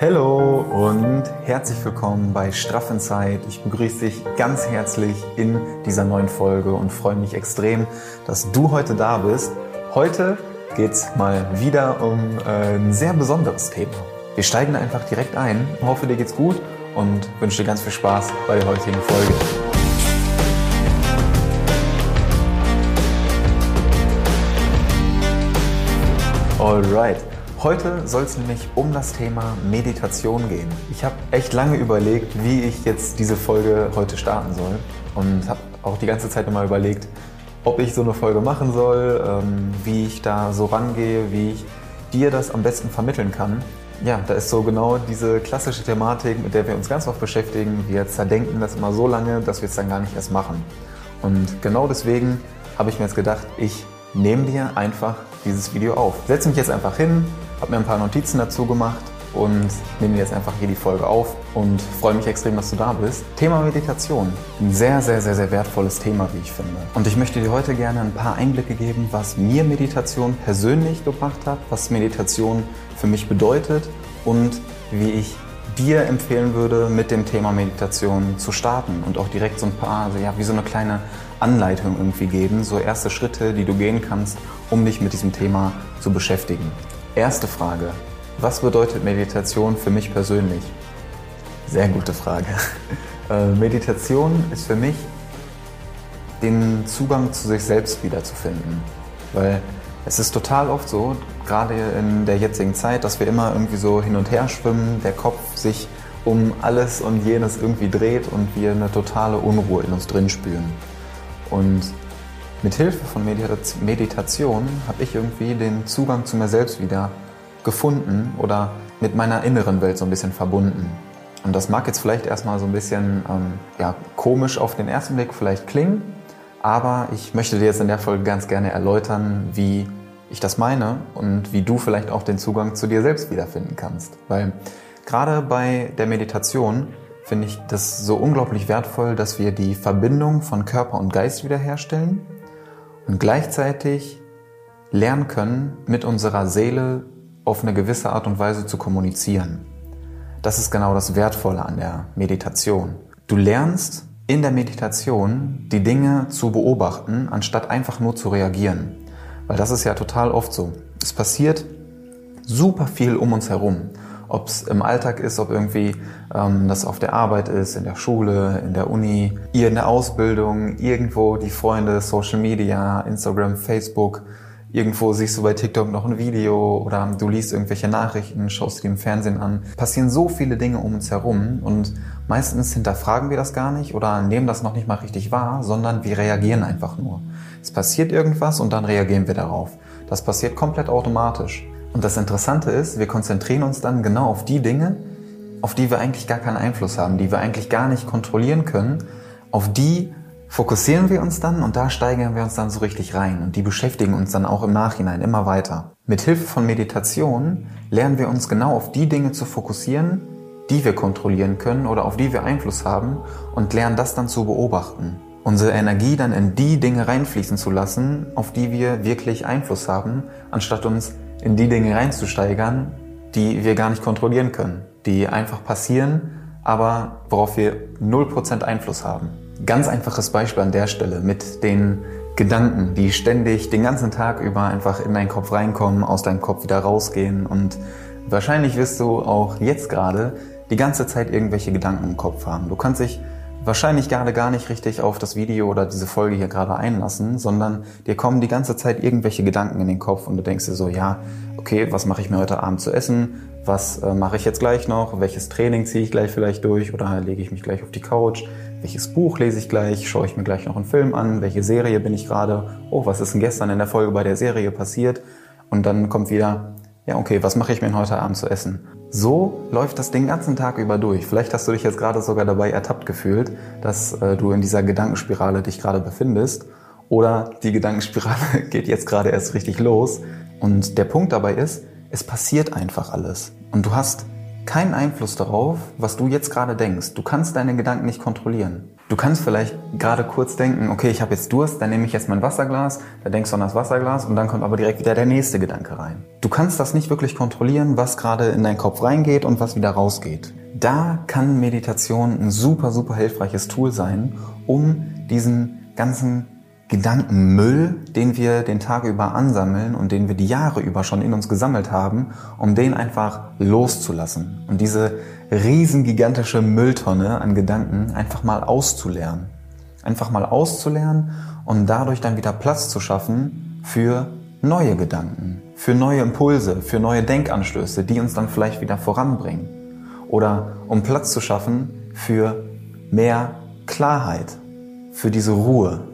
Hallo und herzlich willkommen bei Straff in Zeit. Ich begrüße dich ganz herzlich in dieser neuen Folge und freue mich extrem, dass du heute da bist. Heute geht es mal wieder um äh, ein sehr besonderes Thema. Wir steigen einfach direkt ein. Ich hoffe, dir geht's gut und wünsche dir ganz viel Spaß bei der heutigen Folge. Alright. Heute soll es nämlich um das Thema Meditation gehen. Ich habe echt lange überlegt, wie ich jetzt diese Folge heute starten soll und habe auch die ganze Zeit immer überlegt, ob ich so eine Folge machen soll, ähm, wie ich da so rangehe, wie ich dir das am besten vermitteln kann. Ja, da ist so genau diese klassische Thematik, mit der wir uns ganz oft beschäftigen. Wir zerdenken das immer so lange, dass wir es dann gar nicht erst machen. Und genau deswegen habe ich mir jetzt gedacht, ich nehme dir einfach dieses Video auf. Setze mich jetzt einfach hin, habe mir ein paar Notizen dazu gemacht und nehme jetzt einfach hier die Folge auf und freue mich extrem, dass du da bist. Thema Meditation. Ein sehr, sehr, sehr, sehr wertvolles Thema, wie ich finde. Und ich möchte dir heute gerne ein paar Einblicke geben, was mir Meditation persönlich gebracht hat, was Meditation für mich bedeutet und wie ich dir empfehlen würde, mit dem Thema Meditation zu starten und auch direkt so ein paar, also ja, wie so eine kleine Anleitung irgendwie geben, so erste Schritte, die du gehen kannst, um dich mit diesem Thema zu beschäftigen. Erste Frage. Was bedeutet Meditation für mich persönlich? Sehr gute Frage. Äh, Meditation ist für mich den Zugang zu sich selbst wiederzufinden. Weil es ist total oft so, gerade in der jetzigen Zeit, dass wir immer irgendwie so hin und her schwimmen, der Kopf sich um alles und jenes irgendwie dreht und wir eine totale Unruhe in uns drin spüren. Und mit Hilfe von Meditation habe ich irgendwie den Zugang zu mir selbst wieder gefunden oder mit meiner inneren Welt so ein bisschen verbunden. Und das mag jetzt vielleicht erstmal so ein bisschen ähm, ja, komisch auf den ersten Blick vielleicht klingen, aber ich möchte dir jetzt in der Folge ganz gerne erläutern, wie ich das meine und wie du vielleicht auch den Zugang zu dir selbst wiederfinden kannst. Weil gerade bei der Meditation finde ich das so unglaublich wertvoll, dass wir die Verbindung von Körper und Geist wiederherstellen und gleichzeitig lernen können, mit unserer Seele auf eine gewisse Art und Weise zu kommunizieren. Das ist genau das Wertvolle an der Meditation. Du lernst in der Meditation die Dinge zu beobachten, anstatt einfach nur zu reagieren. Weil das ist ja total oft so. Es passiert super viel um uns herum ob es im Alltag ist, ob irgendwie ähm, das auf der Arbeit ist, in der Schule, in der Uni, ihr in der Ausbildung, irgendwo die Freunde, Social Media, Instagram, Facebook, irgendwo siehst du bei TikTok noch ein Video oder du liest irgendwelche Nachrichten, schaust dir im Fernsehen an. Passieren so viele Dinge um uns herum und meistens hinterfragen wir das gar nicht oder nehmen das noch nicht mal richtig wahr, sondern wir reagieren einfach nur. Es passiert irgendwas und dann reagieren wir darauf. Das passiert komplett automatisch. Und das Interessante ist, wir konzentrieren uns dann genau auf die Dinge, auf die wir eigentlich gar keinen Einfluss haben, die wir eigentlich gar nicht kontrollieren können. Auf die fokussieren wir uns dann und da steigern wir uns dann so richtig rein und die beschäftigen uns dann auch im Nachhinein immer weiter. Mit Hilfe von Meditation lernen wir uns genau auf die Dinge zu fokussieren, die wir kontrollieren können oder auf die wir Einfluss haben und lernen das dann zu beobachten. Unsere Energie dann in die Dinge reinfließen zu lassen, auf die wir wirklich Einfluss haben, anstatt uns in die Dinge reinzusteigern, die wir gar nicht kontrollieren können, die einfach passieren, aber worauf wir 0% Einfluss haben. Ganz einfaches Beispiel an der Stelle mit den Gedanken, die ständig den ganzen Tag über einfach in deinen Kopf reinkommen, aus deinem Kopf wieder rausgehen und wahrscheinlich wirst du auch jetzt gerade die ganze Zeit irgendwelche Gedanken im Kopf haben. Du kannst dich wahrscheinlich gerade gar nicht richtig auf das Video oder diese Folge hier gerade einlassen, sondern dir kommen die ganze Zeit irgendwelche Gedanken in den Kopf und du denkst dir so, ja, okay, was mache ich mir heute Abend zu essen? Was äh, mache ich jetzt gleich noch? Welches Training ziehe ich gleich vielleicht durch oder lege ich mich gleich auf die Couch? Welches Buch lese ich gleich? Schaue ich mir gleich noch einen Film an? Welche Serie bin ich gerade? Oh, was ist denn gestern in der Folge bei der Serie passiert? Und dann kommt wieder, ja, okay, was mache ich mir heute Abend zu essen? So läuft das den ganzen Tag über durch. Vielleicht hast du dich jetzt gerade sogar dabei ertappt gefühlt, dass äh, du in dieser Gedankenspirale dich gerade befindest. Oder die Gedankenspirale geht jetzt gerade erst richtig los. Und der Punkt dabei ist, es passiert einfach alles. Und du hast keinen Einfluss darauf, was du jetzt gerade denkst. Du kannst deine Gedanken nicht kontrollieren. Du kannst vielleicht gerade kurz denken, okay, ich habe jetzt Durst, dann nehme ich jetzt mein Wasserglas, da denkst du an das Wasserglas und dann kommt aber direkt wieder der nächste Gedanke rein. Du kannst das nicht wirklich kontrollieren, was gerade in deinen Kopf reingeht und was wieder rausgeht. Da kann Meditation ein super, super hilfreiches Tool sein, um diesen ganzen Gedankenmüll, den wir den Tag über ansammeln und den wir die Jahre über schon in uns gesammelt haben, um den einfach loszulassen und diese riesengigantische Mülltonne an Gedanken einfach mal auszulernen. Einfach mal auszulernen und dadurch dann wieder Platz zu schaffen für neue Gedanken, für neue Impulse, für neue Denkanstöße, die uns dann vielleicht wieder voranbringen. Oder um Platz zu schaffen für mehr Klarheit, für diese Ruhe,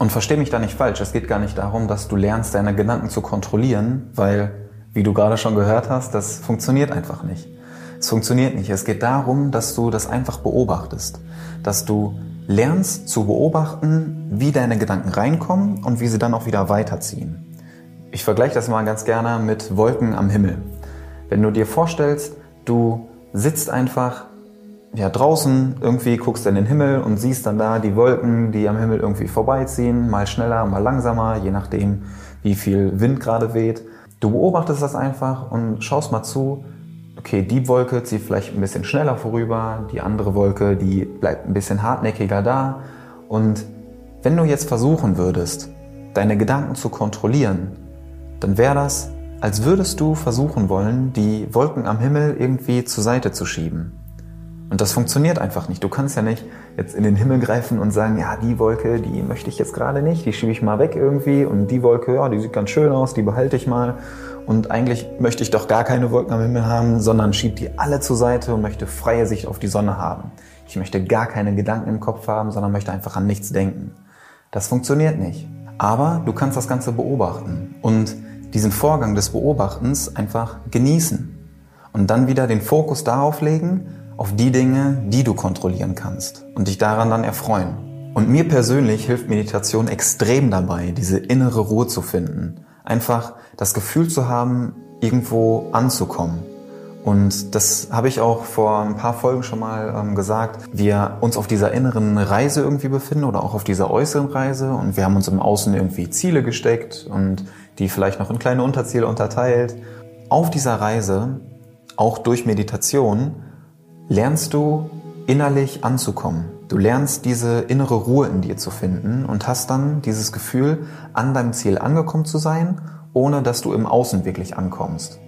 und versteh mich da nicht falsch, es geht gar nicht darum, dass du lernst, deine Gedanken zu kontrollieren, weil, wie du gerade schon gehört hast, das funktioniert einfach nicht. Es funktioniert nicht. Es geht darum, dass du das einfach beobachtest, dass du lernst zu beobachten, wie deine Gedanken reinkommen und wie sie dann auch wieder weiterziehen. Ich vergleiche das mal ganz gerne mit Wolken am Himmel. Wenn du dir vorstellst, du sitzt einfach ja, draußen irgendwie guckst du in den Himmel und siehst dann da die Wolken, die am Himmel irgendwie vorbeiziehen, mal schneller, mal langsamer, je nachdem, wie viel Wind gerade weht. Du beobachtest das einfach und schaust mal zu, okay, die Wolke zieht vielleicht ein bisschen schneller vorüber, die andere Wolke, die bleibt ein bisschen hartnäckiger da. Und wenn du jetzt versuchen würdest, deine Gedanken zu kontrollieren, dann wäre das, als würdest du versuchen wollen, die Wolken am Himmel irgendwie zur Seite zu schieben. Und das funktioniert einfach nicht. Du kannst ja nicht jetzt in den Himmel greifen und sagen, ja, die Wolke, die möchte ich jetzt gerade nicht, die schiebe ich mal weg irgendwie. Und die Wolke, ja, die sieht ganz schön aus, die behalte ich mal. Und eigentlich möchte ich doch gar keine Wolken am Himmel haben, sondern schiebe die alle zur Seite und möchte freie Sicht auf die Sonne haben. Ich möchte gar keine Gedanken im Kopf haben, sondern möchte einfach an nichts denken. Das funktioniert nicht. Aber du kannst das Ganze beobachten und diesen Vorgang des Beobachtens einfach genießen. Und dann wieder den Fokus darauf legen, auf die Dinge, die du kontrollieren kannst und dich daran dann erfreuen. Und mir persönlich hilft Meditation extrem dabei, diese innere Ruhe zu finden. Einfach das Gefühl zu haben, irgendwo anzukommen. Und das habe ich auch vor ein paar Folgen schon mal ähm, gesagt. Wir uns auf dieser inneren Reise irgendwie befinden oder auch auf dieser äußeren Reise und wir haben uns im Außen irgendwie Ziele gesteckt und die vielleicht noch in kleine Unterziele unterteilt. Auf dieser Reise, auch durch Meditation, lernst du innerlich anzukommen. Du lernst diese innere Ruhe in dir zu finden und hast dann dieses Gefühl, an deinem Ziel angekommen zu sein, ohne dass du im Außen wirklich ankommst.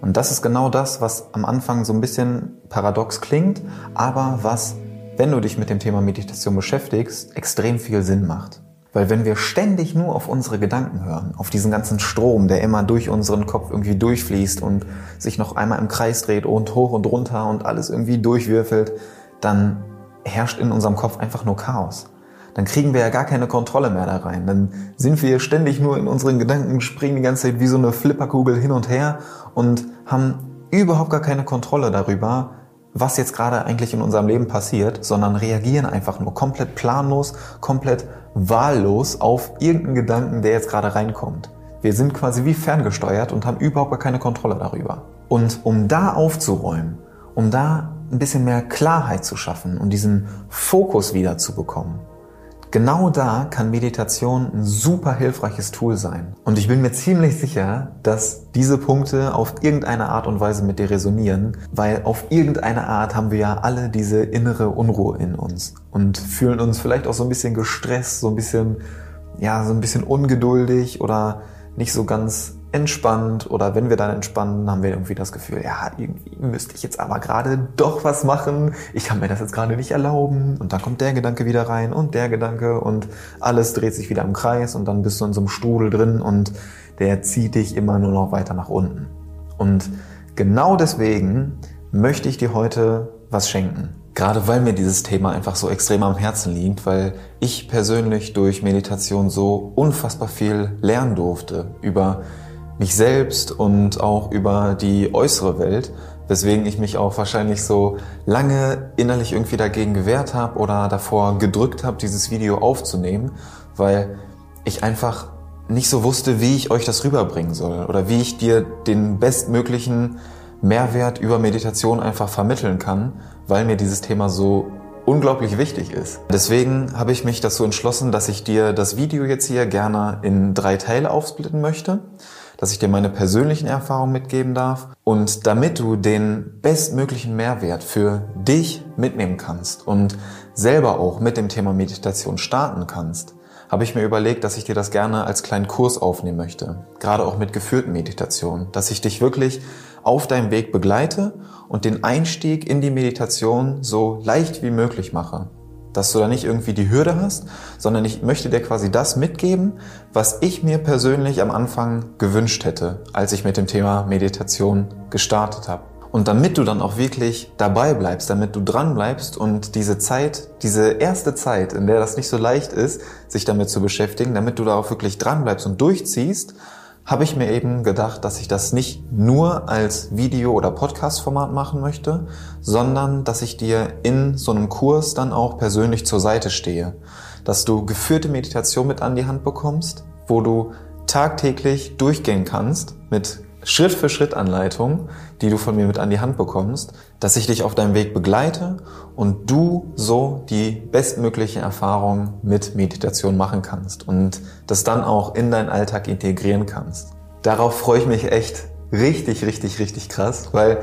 Und das ist genau das, was am Anfang so ein bisschen paradox klingt, aber was, wenn du dich mit dem Thema Meditation beschäftigst, extrem viel Sinn macht. Weil wenn wir ständig nur auf unsere Gedanken hören, auf diesen ganzen Strom, der immer durch unseren Kopf irgendwie durchfließt und sich noch einmal im Kreis dreht und hoch und runter und alles irgendwie durchwürfelt, dann herrscht in unserem Kopf einfach nur Chaos. Dann kriegen wir ja gar keine Kontrolle mehr da rein. Dann sind wir ständig nur in unseren Gedanken, springen die ganze Zeit wie so eine Flipperkugel hin und her und haben überhaupt gar keine Kontrolle darüber, was jetzt gerade eigentlich in unserem Leben passiert, sondern reagieren einfach nur komplett planlos, komplett wahllos auf irgendeinen Gedanken, der jetzt gerade reinkommt. Wir sind quasi wie ferngesteuert und haben überhaupt gar keine Kontrolle darüber. Und um da aufzuräumen, um da ein bisschen mehr Klarheit zu schaffen und diesen Fokus wieder zu bekommen, Genau da kann Meditation ein super hilfreiches Tool sein. Und ich bin mir ziemlich sicher, dass diese Punkte auf irgendeine Art und Weise mit dir resonieren, weil auf irgendeine Art haben wir ja alle diese innere Unruhe in uns und fühlen uns vielleicht auch so ein bisschen gestresst, so ein bisschen, ja, so ein bisschen ungeduldig oder nicht so ganz entspannt oder wenn wir dann entspannen, haben wir irgendwie das Gefühl, ja, irgendwie müsste ich jetzt aber gerade doch was machen. Ich kann mir das jetzt gerade nicht erlauben. Und dann kommt der Gedanke wieder rein und der Gedanke und alles dreht sich wieder im Kreis und dann bist du in so einem Strudel drin und der zieht dich immer nur noch weiter nach unten. Und genau deswegen möchte ich dir heute was schenken. Gerade weil mir dieses Thema einfach so extrem am Herzen liegt, weil ich persönlich durch Meditation so unfassbar viel lernen durfte über mich selbst und auch über die äußere Welt, weswegen ich mich auch wahrscheinlich so lange innerlich irgendwie dagegen gewehrt habe oder davor gedrückt habe, dieses Video aufzunehmen, weil ich einfach nicht so wusste, wie ich euch das rüberbringen soll oder wie ich dir den bestmöglichen Mehrwert über Meditation einfach vermitteln kann, weil mir dieses Thema so unglaublich wichtig ist. Deswegen habe ich mich dazu entschlossen, dass ich dir das Video jetzt hier gerne in drei Teile aufsplitten möchte, dass ich dir meine persönlichen Erfahrungen mitgeben darf und damit du den bestmöglichen Mehrwert für dich mitnehmen kannst und selber auch mit dem Thema Meditation starten kannst, habe ich mir überlegt, dass ich dir das gerne als kleinen Kurs aufnehmen möchte. Gerade auch mit geführten Meditationen. Dass ich dich wirklich auf deinem Weg begleite und den Einstieg in die Meditation so leicht wie möglich mache. Dass du da nicht irgendwie die Hürde hast, sondern ich möchte dir quasi das mitgeben, was ich mir persönlich am Anfang gewünscht hätte, als ich mit dem Thema Meditation gestartet habe. Und damit du dann auch wirklich dabei bleibst, damit du dran bleibst und diese Zeit, diese erste Zeit, in der das nicht so leicht ist, sich damit zu beschäftigen, damit du da auch wirklich dran bleibst und durchziehst, habe ich mir eben gedacht, dass ich das nicht nur als Video- oder Podcast-Format machen möchte, sondern dass ich dir in so einem Kurs dann auch persönlich zur Seite stehe. Dass du geführte Meditation mit an die Hand bekommst, wo du tagtäglich durchgehen kannst mit Schritt für Schritt Anleitung, die du von mir mit an die Hand bekommst, dass ich dich auf deinem Weg begleite und du so die bestmögliche Erfahrung mit Meditation machen kannst und das dann auch in deinen Alltag integrieren kannst. Darauf freue ich mich echt richtig, richtig, richtig krass, weil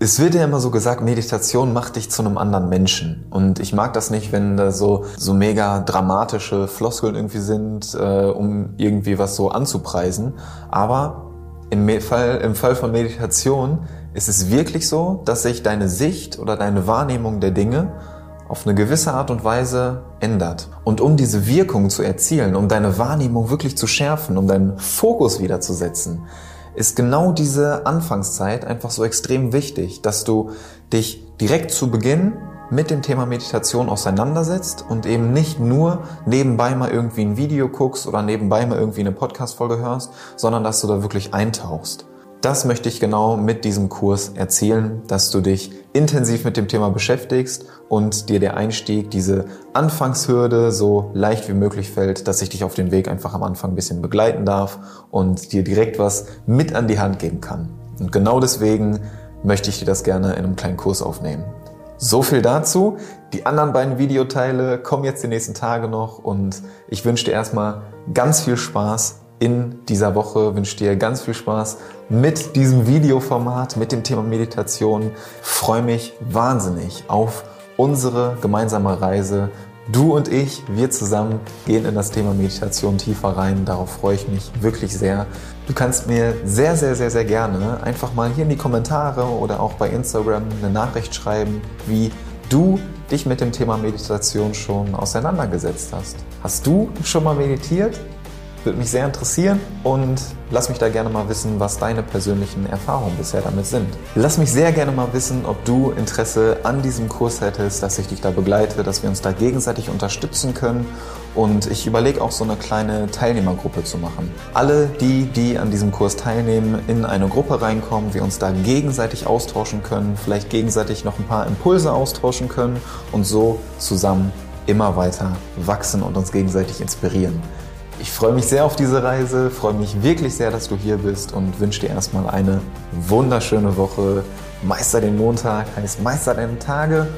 es wird ja immer so gesagt, Meditation macht dich zu einem anderen Menschen. Und ich mag das nicht, wenn da so, so mega dramatische Floskeln irgendwie sind, äh, um irgendwie was so anzupreisen. Aber im Fall, Im Fall von Meditation ist es wirklich so, dass sich deine Sicht oder deine Wahrnehmung der Dinge auf eine gewisse Art und Weise ändert. Und um diese Wirkung zu erzielen, um deine Wahrnehmung wirklich zu schärfen, um deinen Fokus wieder zu setzen, ist genau diese Anfangszeit einfach so extrem wichtig, dass du dich direkt zu Beginn mit dem Thema Meditation auseinandersetzt und eben nicht nur nebenbei mal irgendwie ein Video guckst oder nebenbei mal irgendwie eine Podcast-Folge hörst, sondern dass du da wirklich eintauchst. Das möchte ich genau mit diesem Kurs erzählen, dass du dich intensiv mit dem Thema beschäftigst und dir der Einstieg, diese Anfangshürde so leicht wie möglich fällt, dass ich dich auf den Weg einfach am Anfang ein bisschen begleiten darf und dir direkt was mit an die Hand geben kann. Und genau deswegen möchte ich dir das gerne in einem kleinen Kurs aufnehmen. So viel dazu. Die anderen beiden Videoteile kommen jetzt die nächsten Tage noch und ich wünsche dir erstmal ganz viel Spaß in dieser Woche, wünsche dir ganz viel Spaß mit diesem Videoformat, mit dem Thema Meditation. freue mich wahnsinnig auf unsere gemeinsame Reise Du und ich, wir zusammen gehen in das Thema Meditation tiefer rein. Darauf freue ich mich wirklich sehr. Du kannst mir sehr, sehr, sehr, sehr gerne einfach mal hier in die Kommentare oder auch bei Instagram eine Nachricht schreiben, wie du dich mit dem Thema Meditation schon auseinandergesetzt hast. Hast du schon mal meditiert? Würde mich sehr interessieren und lass mich da gerne mal wissen, was deine persönlichen Erfahrungen bisher damit sind. Lass mich sehr gerne mal wissen, ob du Interesse an diesem Kurs hättest, dass ich dich da begleite, dass wir uns da gegenseitig unterstützen können. Und ich überlege auch so eine kleine Teilnehmergruppe zu machen. Alle die, die an diesem Kurs teilnehmen, in eine Gruppe reinkommen, wir uns da gegenseitig austauschen können, vielleicht gegenseitig noch ein paar Impulse austauschen können und so zusammen immer weiter wachsen und uns gegenseitig inspirieren. Ich freue mich sehr auf diese Reise, freue mich wirklich sehr, dass du hier bist und wünsche dir erstmal eine wunderschöne Woche. Meister den Montag heißt Meister deine Tage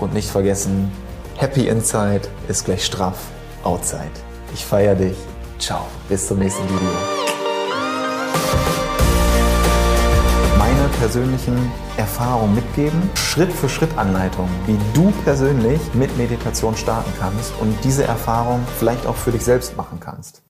und nicht vergessen, Happy Inside ist gleich straff Outside. Ich feiere dich. Ciao, bis zum nächsten Video. Persönlichen Erfahrungen mitgeben, Schritt für Schritt Anleitungen, wie du persönlich mit Meditation starten kannst und diese Erfahrung vielleicht auch für dich selbst machen kannst.